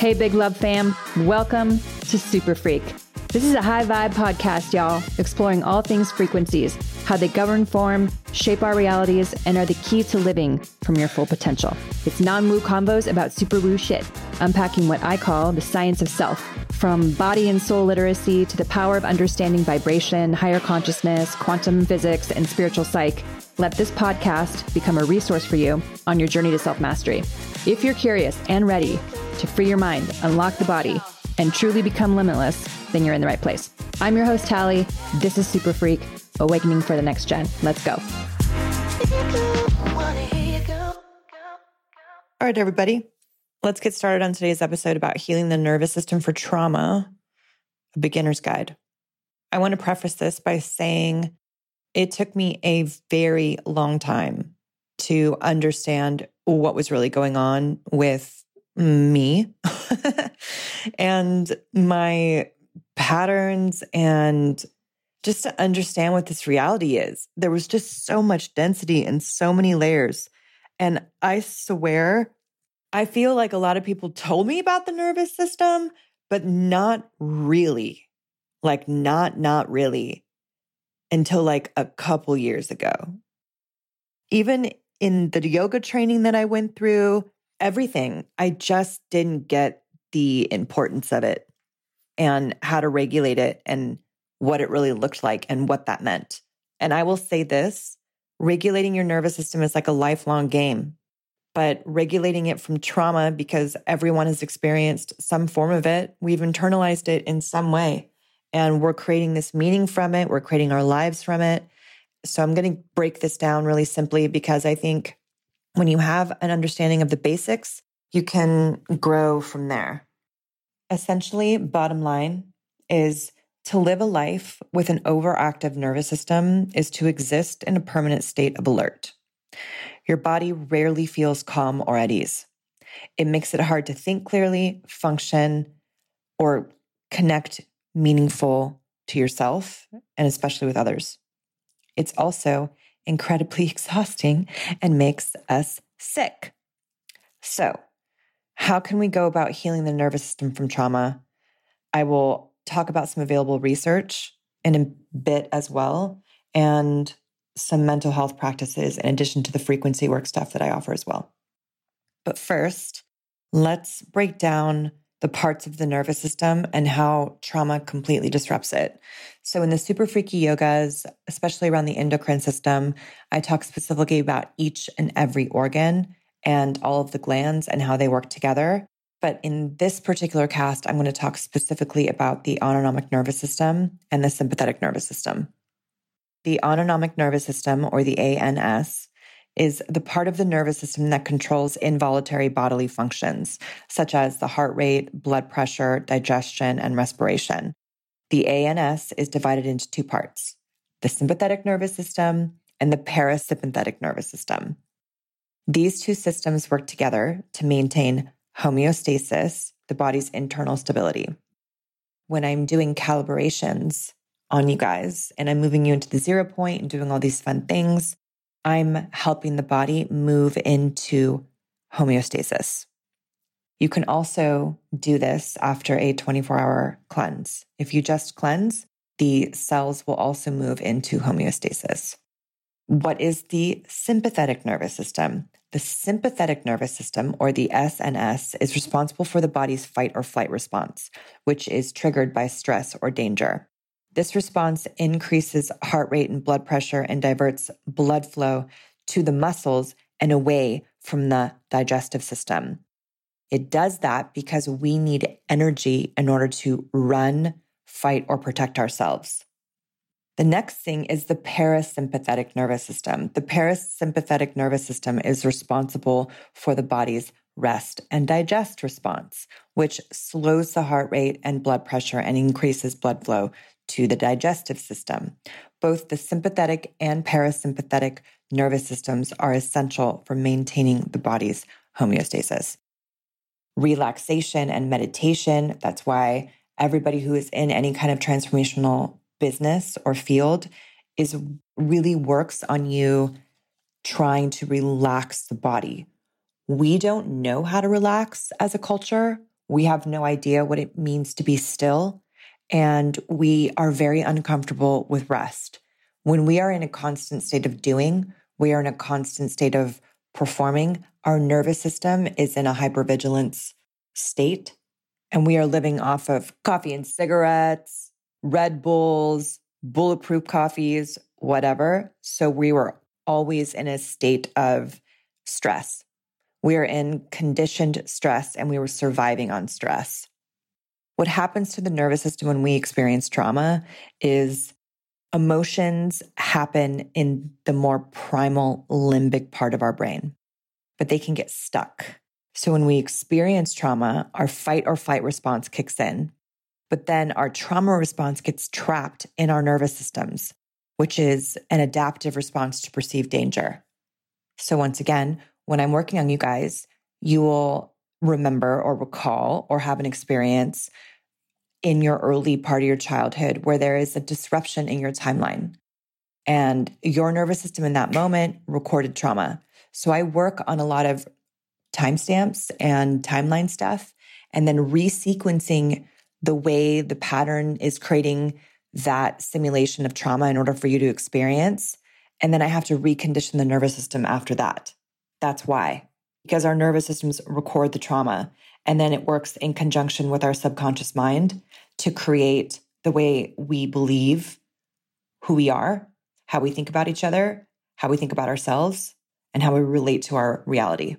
Hey, Big Love fam. Welcome to Super Freq. This is a high vibe podcast, y'all, exploring all things frequencies, how they govern form, shape our realities, and are the key to living from your full potential. It's non woo combos about super woo shit, unpacking what I call the science of self, from body and soul literacy to the power of understanding vibration, higher consciousness, quantum physics, and spiritual psych. Let this podcast become a resource for you on your journey to self mastery. If you're curious and ready to free your mind, unlock the body, and truly become limitless, then you're in the right place. I'm your host, Talie. This is Super Freq, Awakening for the Next Gen. Let's go. All right, everybody. Let's get started on today's episode about healing the nervous system for trauma, a beginner's guide. I want to preface this by saying it took me a very long time to understand what was really going on with me and my patterns and just to understand what this reality is. There was just so much density and so many layers. And I swear, I feel like a lot of people told me about the nervous system, but not really. Like, not, not really until like a couple years ago. Even in the yoga training that I went through, everything, I just didn't get the importance of it and how to regulate it and what it really looked like and what that meant. And I will say this regulating your nervous system is like a lifelong game, but regulating it from trauma because everyone has experienced some form of it, we've internalized it in some way. And we're creating this meaning from it, we're creating our lives from it. So I'm going to break this down really simply because I think when you have an understanding of the basics, you can grow from there. Essentially, bottom line is to live a life with an overactive nervous system is to exist in a permanent state of alert. Your body rarely feels calm or at ease. It makes it hard to think clearly, function, or connect meaningful to yourself and especially with others. It's also incredibly exhausting and makes us sick. So, how can we go about healing the nervous system from trauma? I will talk about some available research in a bit as well, and some mental health practices in addition to the frequency work stuff that I offer as well. But first, let's break down the parts of the nervous system and how trauma completely disrupts it. So, in the super freqy yogas, especially around the endocrine system, I talk specifically about each and every organ and all of the glands and how they work together. But in this particular cast, I'm going to talk specifically about the autonomic nervous system and the sympathetic nervous system. The autonomic nervous system, or the ANS, is the part of the nervous system that controls involuntary bodily functions, such as the heart rate, blood pressure, digestion, and respiration. The ANS is divided into two parts the sympathetic nervous system and the parasympathetic nervous system. These two systems work together to maintain homeostasis, the body's internal stability. When I'm doing calibrations on you guys and I'm moving you into the zero point and doing all these fun things, I'm helping the body move into homeostasis. You can also do this after a 24 hour cleanse. If you just cleanse, the cells will also move into homeostasis. What is the sympathetic nervous system? The sympathetic nervous system, or the SNS, is responsible for the body's fight or flight response, which is triggered by stress or danger. This response increases heart rate and blood pressure and diverts blood flow to the muscles and away from the digestive system. It does that because we need energy in order to run, fight, or protect ourselves. The next thing is the parasympathetic nervous system. The parasympathetic nervous system is responsible for the body's rest and digest response, which slows the heart rate and blood pressure and increases blood flow to the digestive system. Both the sympathetic and parasympathetic nervous systems are essential for maintaining the body's homeostasis. Relaxation and meditation, that's why everybody who is in any kind of transformational business or field is really works on you trying to relax the body. We don't know how to relax as a culture. we have no idea what it means to be still, and we are very uncomfortable with rest. When we are in a constant state of doing, we are in a constant state of performing. Our nervous system is in a hypervigilance state, and we are living off of coffee and cigarettes, Red Bulls, bulletproof coffees, whatever. So we were always in a state of stress. We are in conditioned stress and we were surviving on stress. What happens to the nervous system when we experience trauma is emotions happen in the more primal limbic part of our brain, but they can get stuck. So when we experience trauma, our fight or flight response kicks in, but then our trauma response gets trapped in our nervous systems, which is an adaptive response to perceived danger. So once again, when I'm working on you guys, you will remember or recall or have an experience in your early part of your childhood where there is a disruption in your timeline. And your nervous system in that moment recorded trauma. So I work on a lot of timestamps and timeline stuff, and then resequencing the way the pattern is creating that simulation of trauma in order for you to experience. And then I have to recondition the nervous system after that. That's why, because our nervous systems record the trauma and then it works in conjunction with our subconscious mind to create the way we believe who we are, how we think about each other, how we think about ourselves, and how we relate to our reality.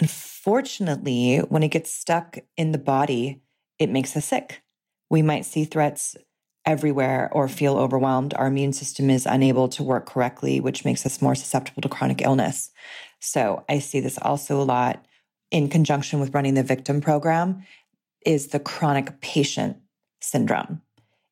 Unfortunately, when it gets stuck in the body, it makes us sick. We might see threats everywhere or feel overwhelmed. Our immune system is unable to work correctly, which makes us more susceptible to chronic illness. So I see this also a lot in conjunction with running the victim program is the chronic patient syndrome.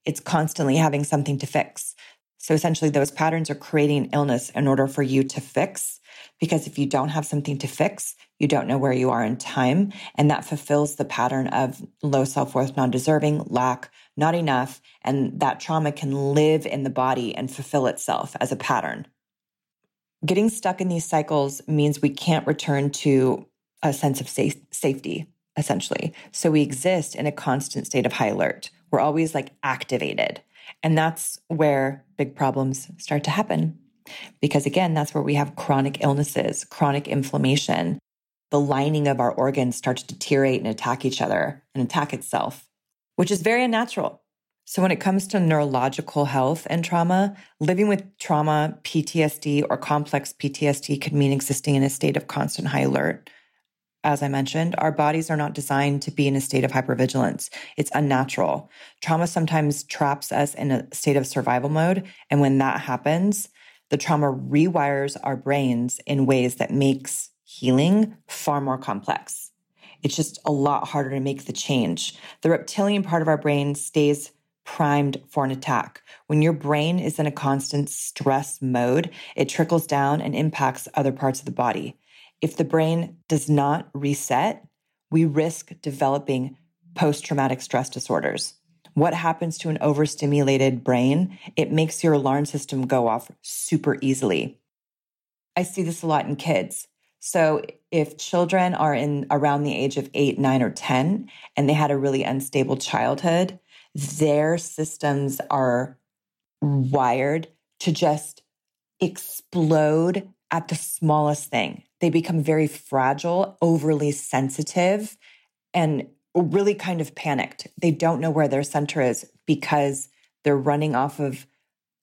It's constantly having something to fix. So essentially those patterns are creating illness in order for you to fix because if you don't have something to fix, you don't know where you are in time and that fulfills the pattern of low self-worth, non-deserving, lack, not enough, and that trauma can live in the body and fulfill itself as a pattern. Getting stuck in these cycles means we can't return to a sense of safe, safety, essentially. So we exist in a constant state of high alert. We're always like activated. And that's where big problems start to happen. Because again, that's where we have chronic illnesses, chronic inflammation. The lining of our organs start to deteriorate and attack each other and attack itself, which is very unnatural. So, when it comes to neurological health and trauma, living with trauma, PTSD, or complex PTSD could mean existing in a state of constant high alert. As I mentioned, our bodies are not designed to be in a state of hypervigilance. It's unnatural. Trauma sometimes traps us in a state of survival mode. And when that happens, the trauma rewires our brains in ways that makes healing far more complex. It's just a lot harder to make the change. The reptilian part of our brain stays primed for an attack. When your brain is in a constant stress mode, it trickles down and impacts other parts of the body. If the brain does not reset, we risk developing post traumatic stress disorders. What happens to an overstimulated brain? It makes your alarm system go off super easily. I see this a lot in kids. So if children are in around the age of 8, 9 or 10 and they had a really unstable childhood, their systems are wired to just explode at the smallest thing. They become very fragile, overly sensitive, and really kind of panicked. They don't know where their center is because they're running off of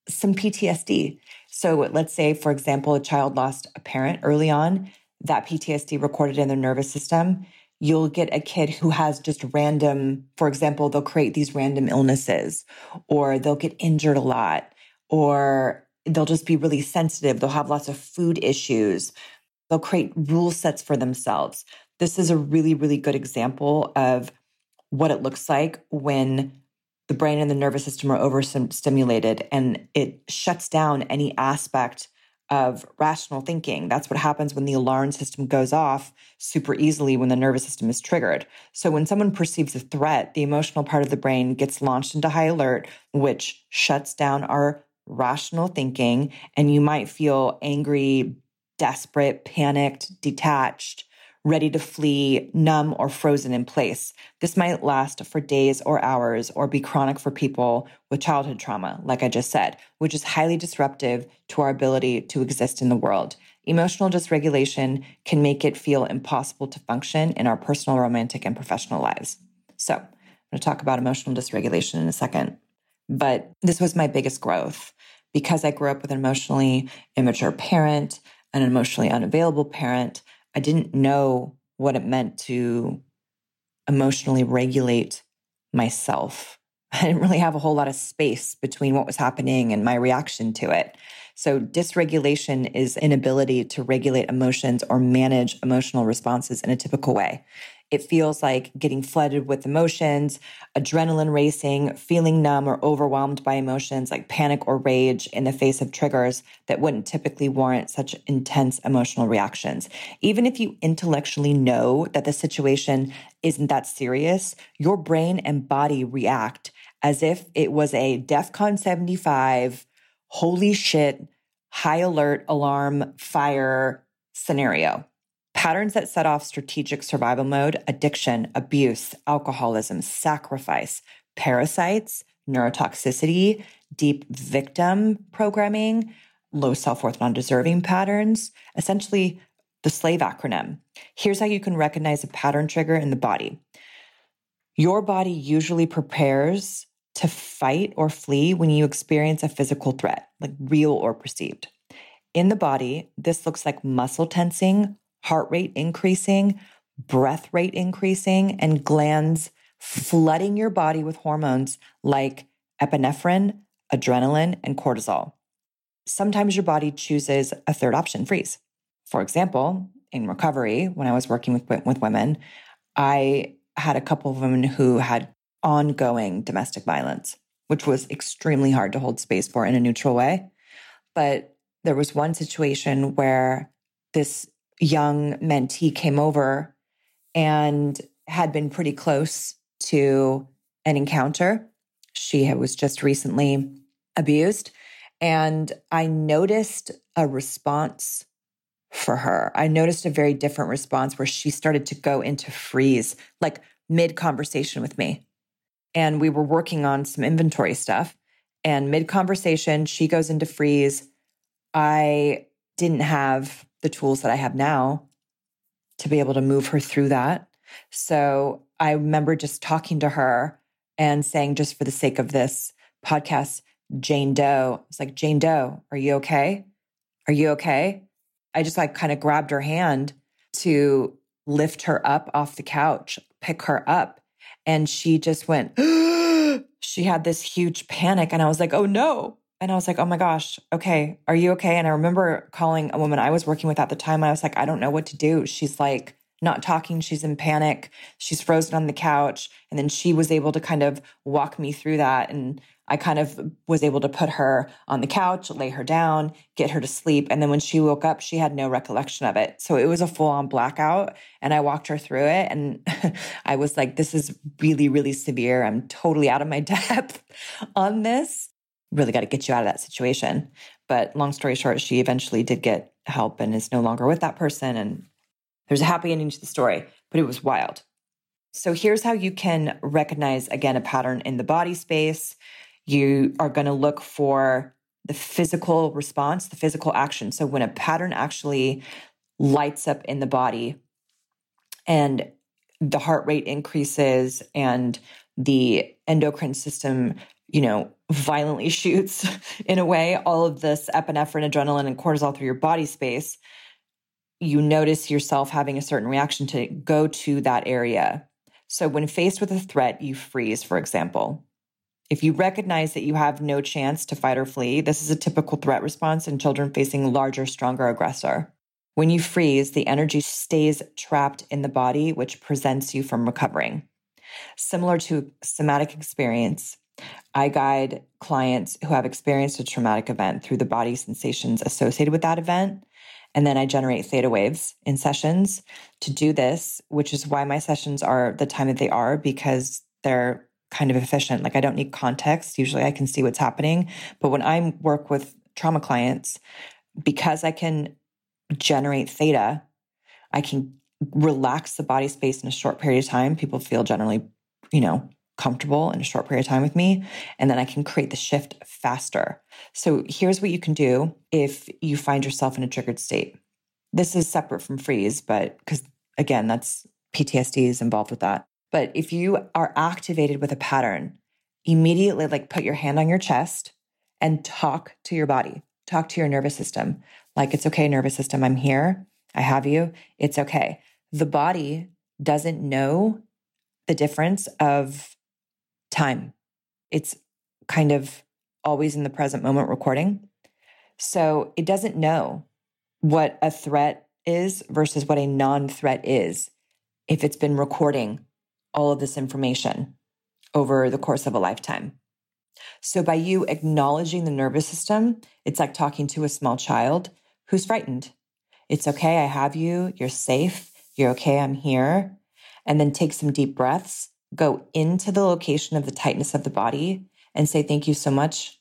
some PTSD. So, let's say, for example, a child lost a parent early on, that PTSD recorded in their nervous system you'll get a kid who has just random, for example, they'll create these random illnesses or they'll get injured a lot or they'll just be really sensitive. They'll have lots of food issues. They'll create rule sets for themselves. This is a really, really good example of what it looks like when the brain and the nervous system are overstimulated and it shuts down any aspect of rational thinking. That's what happens when the alarm system goes off super easily when the nervous system is triggered. So, when someone perceives a threat, the emotional part of the brain gets launched into high alert, which shuts down our rational thinking. And you might feel angry, desperate, panicked, detached, ready to flee, numb, or frozen in place. This might last for days or hours or be chronic for people with childhood trauma, like I just said, which is highly disruptive to our ability to exist in the world. Emotional dysregulation can make it feel impossible to function in our personal, romantic, and professional lives. So, I'm going to talk about emotional dysregulation in a second. But this was my biggest growth because I grew up with an emotionally immature parent, an emotionally unavailable parent. I didn't know what it meant to emotionally regulate myself. I didn't really have a whole lot of space between what was happening and my reaction to it. So, dysregulation is inability to regulate emotions or manage emotional responses in a typical way. It feels like getting flooded with emotions, adrenaline racing, feeling numb or overwhelmed by emotions like panic or rage in the face of triggers that wouldn't typically warrant such intense emotional reactions. Even if you intellectually know that the situation isn't that serious, your brain and body react as if it was a DEFCON 75, holy shit, high alert alarm fire scenario. Patterns that set off strategic survival mode, addiction, abuse, alcoholism, sacrifice, parasites, neurotoxicity, deep victim programming, low self worth, non deserving patterns, essentially the SLAVE acronym. Here's how you can recognize a pattern trigger in the body. Your body usually prepares to fight or flee when you experience a physical threat, like real or perceived. In the body, this looks like muscle tensing, heart rate increasing, breath rate increasing, and glands flooding your body with hormones like epinephrine, adrenaline, and cortisol. Sometimes your body chooses a third option, freeze. For example, in recovery, when I was working with, with women, I had a couple of women who had ongoing domestic violence, which was extremely hard to hold space for in a neutral way. But there was one situation where this young mentee came over and had been pretty close to an encounter. She was just recently abused. And I noticed a response for her. I noticed a very different response where she started to go into freeze, like mid conversation with me. And we were working on some inventory stuff. And mid conversation, she goes into freeze. I didn't have the tools that I have now to be able to move her through that. So I remember just talking to her and saying, just for the sake of this podcast, Jane Doe. It's like, Jane Doe, are you okay? Are you okay? I just like kind of grabbed her hand to lift her up off the couch, pick her up. And she just went, she had this huge panic. And I was like, oh no, and I was like, oh my gosh, okay, are you okay? And I remember calling a woman I was working with at the time. I was like, I don't know what to do. She's like, not talking. She's in panic. She's frozen on the couch. And then she was able to kind of walk me through that. And I kind of was able to put her on the couch, lay her down, get her to sleep. And then when she woke up, she had no recollection of it. So it was a full on blackout. And I walked her through it. And I was like, this is really, really severe. I'm totally out of my depth on this really got to get you out of that situation. But long story short, she eventually did get help and is no longer with that person. And there's a happy ending to the story, but it was wild. So here's how you can recognize again a pattern in the body space. You are going to look for the physical response, the physical action. So when a pattern actually lights up in the body and the heart rate increases and the endocrine system you know, violently shoots in a way all of this epinephrine, adrenaline, and cortisol through your body space, you notice yourself having a certain reaction to go to that area. So, when faced with a threat, you freeze, for example. If you recognize that you have no chance to fight or flee, this is a typical threat response in children facing larger, stronger aggressor. When you freeze, the energy stays trapped in the body, which prevents you from recovering. Similar to somatic experience, I guide clients who have experienced a traumatic event through the body sensations associated with that event. And then I generate theta waves in sessions to do this, which is why my sessions are the time that they are because they're kind of efficient. Like I don't need context. Usually I can see what's happening. But when I work with trauma clients, because I can generate theta, I can relax the body space in a short period of time, people feel generally, you know, comfortable in a short period of time with me. And then I can create the shift faster. So here's what you can do if you find yourself in a triggered state. This is separate from freeze, but because again, that's PTSD is involved with that. But if you are activated with a pattern, immediately like put your hand on your chest and talk to your body, talk to your nervous system. Like, it's okay, nervous system, I'm here. I have you. It's okay. The body doesn't know the difference of time. It's kind of always in the present moment recording. So it doesn't know what a threat is versus what a non threat is if it's been recording all of this information over the course of a lifetime. So by you acknowledging the nervous system, it's like talking to a small child who's frightened. It's okay, I have you, you're safe, you're okay, I'm here. And then take some deep breaths, go into the location of the tightness of the body and say, Thank you so much.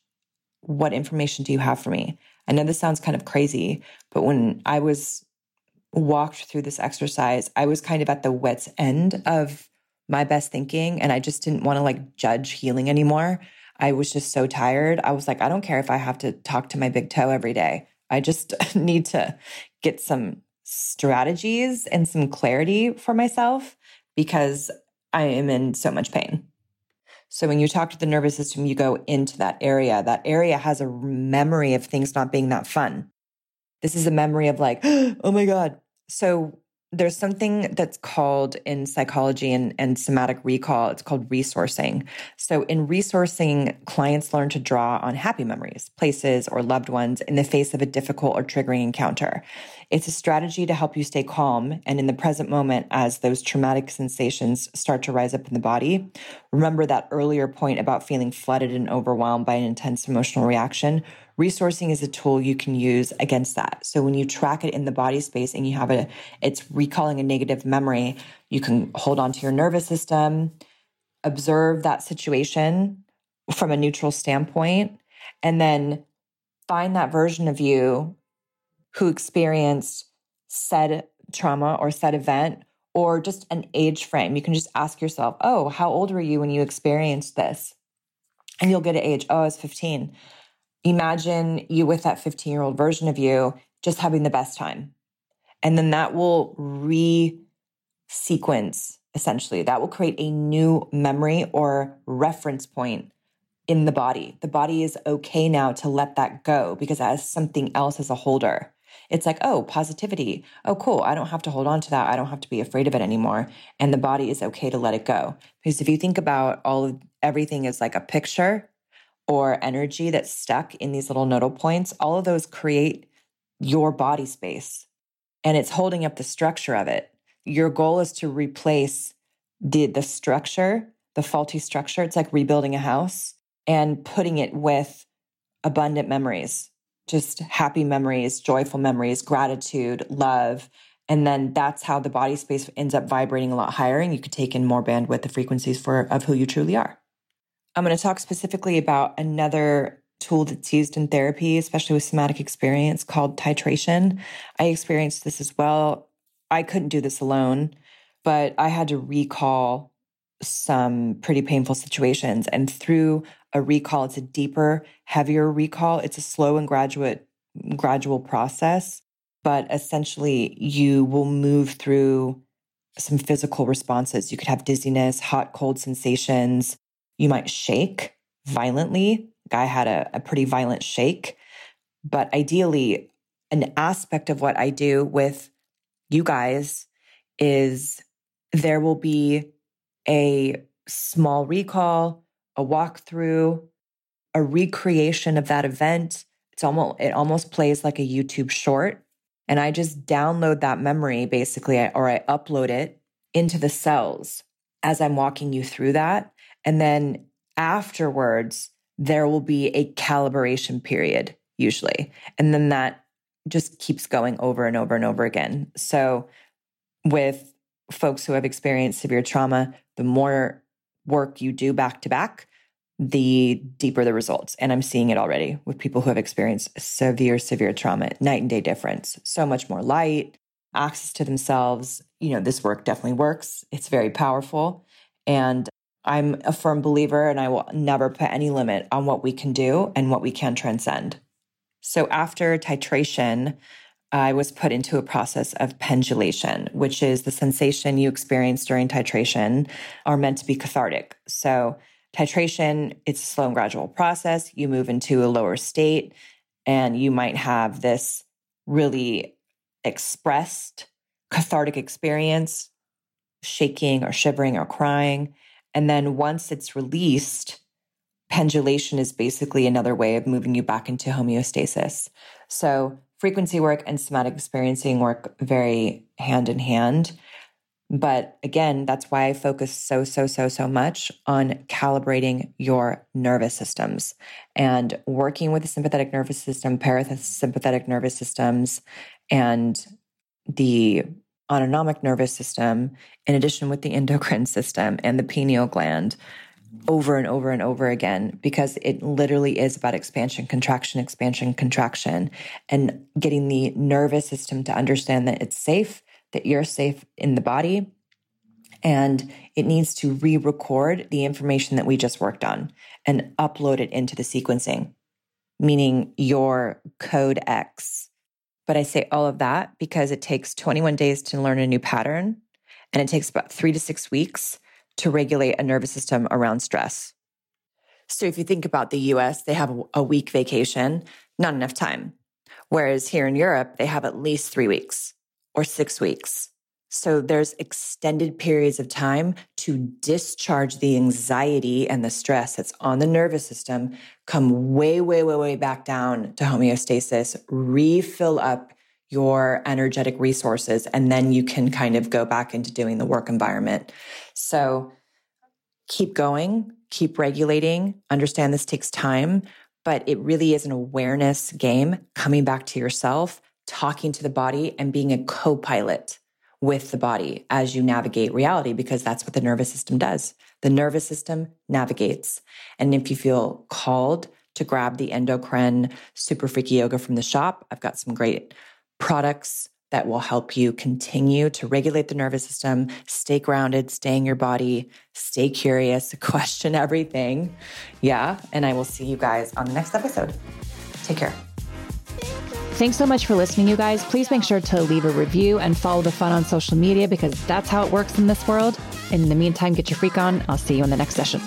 What information do you have for me? I know this sounds kind of crazy, but when I was walked through this exercise, I was kind of at the wet's end of my best thinking and I just didn't want to like judge healing anymore. I was just so tired. I was like, I don't care if I have to talk to my big toe every day. I just need to get some strategies and some clarity for myself because I am in so much pain. So when you talk to the nervous system, you go into that area. That area has a memory of things not being that fun. This is a memory of like, oh my God. So there's something that's called in psychology and, and somatic recall, it's called resourcing. So, in resourcing, clients learn to draw on happy memories, places, or loved ones in the face of a difficult or triggering encounter. It's a strategy to help you stay calm and in the present moment as those traumatic sensations start to rise up in the body. Remember that earlier point about feeling flooded and overwhelmed by an intense emotional reaction resourcing is a tool you can use against that. So when you track it in the body space and you have a, it's recalling a negative memory, you can hold on to your nervous system, observe that situation from a neutral standpoint, and then find that version of you who experienced said trauma or said event or just an age frame. You can just ask yourself, oh, how old were you when you experienced this? And you'll get an age, oh, I was 15 imagine you with that 15 year old version of you just having the best time. And then that will re sequence essentially. That will create a new memory or reference point in the body. The body is okay now to let that go because has something else as a holder. It's like, oh, positivity. Oh, cool. I don't have to hold on to that. I don't have to be afraid of it anymore. And the body is okay to let it go. Because if you think about all of everything is like a picture, or energy that's stuck in these little nodal points, all of those create your body space and it's holding up the structure of it. Your goal is to replace the, the structure, the faulty structure. It's like rebuilding a house and putting it with abundant memories, just happy memories, joyful memories, gratitude, love. And then that's how the body space ends up vibrating a lot higher and you could take in more bandwidth, the frequencies for of who you truly are. I'm going to talk specifically about another tool that's used in therapy, especially with somatic experience, called titration. I experienced this as well. I couldn't do this alone, but I had to recall some pretty painful situations. And through a recall, it's a deeper, heavier recall. It's a slow and graduate, gradual process, but essentially you will move through some physical responses. You could have dizziness, hot, cold sensations, you might shake violently. Guy had a, a pretty violent shake. But ideally, an aspect of what I do with you guys is there will be a small recall, a walkthrough, a recreation of that event. It's almost it almost plays like a YouTube short. And I just download that memory basically, or I upload it into the cells as I'm walking you through that. And then afterwards, there will be a calibration period usually. And then that just keeps going over and over and over again. So, with folks who have experienced severe trauma, the more work you do back to back, the deeper the results. And I'm seeing it already with people who have experienced severe, severe trauma, night and day difference. So much more light. access to themselves, you know, this work definitely works. It's very powerful. And I'm a firm believer, and I will never put any limit on what we can do and what we can transcend. So after titration, I was put into a process of pendulation, which is the sensation you experience during titration are meant to be cathartic. So titration, it's a slow and gradual process. You move into a lower state and you might have this really expressed cathartic experience, shaking or shivering or crying. And then once it's released, pendulation is basically another way of moving you back into homeostasis. So frequency work and somatic experiencing work very hand in hand. But again, that's why I focus so, so, so, so much on calibrating your nervous systems and working with the sympathetic nervous system, parasympathetic nervous systems, and the autonomic nervous system, in addition with the endocrine system and the pineal gland over and over and over again because it literally is about expansion, contraction, expansion, contraction, and getting the nervous system to understand that it's safe, that you're safe in the body. And it needs to re record the information that we just worked on and upload it into the sequencing, meaning your code X. But I say all of that because it takes 21 days to learn a new pattern and it takes about three to six weeks to regulate a nervous system around stress. So if you think about the US, they have a week vacation, not enough time. Whereas here in Europe, they have at least three weeks or six weeks. So there's extended periods of time to discharge the anxiety and the stress that's on the nervous system, come way, way, way, way back down to homeostasis, refill up your energetic resources, and then you can kind of go back into doing the work environment. So keep going, keep regulating, understand this takes time, but it really is an awareness game, coming back to yourself, talking to the body, and being a co pilot with the body as you navigate reality, because that's what the nervous system does. The nervous system navigates. And if you feel called to grab the endocrine super freqy yoga from the shop, I've got some great products that will help you continue to regulate the nervous system, stay grounded, stay in your body, stay curious, question everything. Yeah. And I will see you guys on the next episode. Take care. Thanks so much for listening, you guys. Please make sure to leave a review and follow the fun on social media because that's how it works in this world. In the meantime, get your freak on. I'll see you in the next session.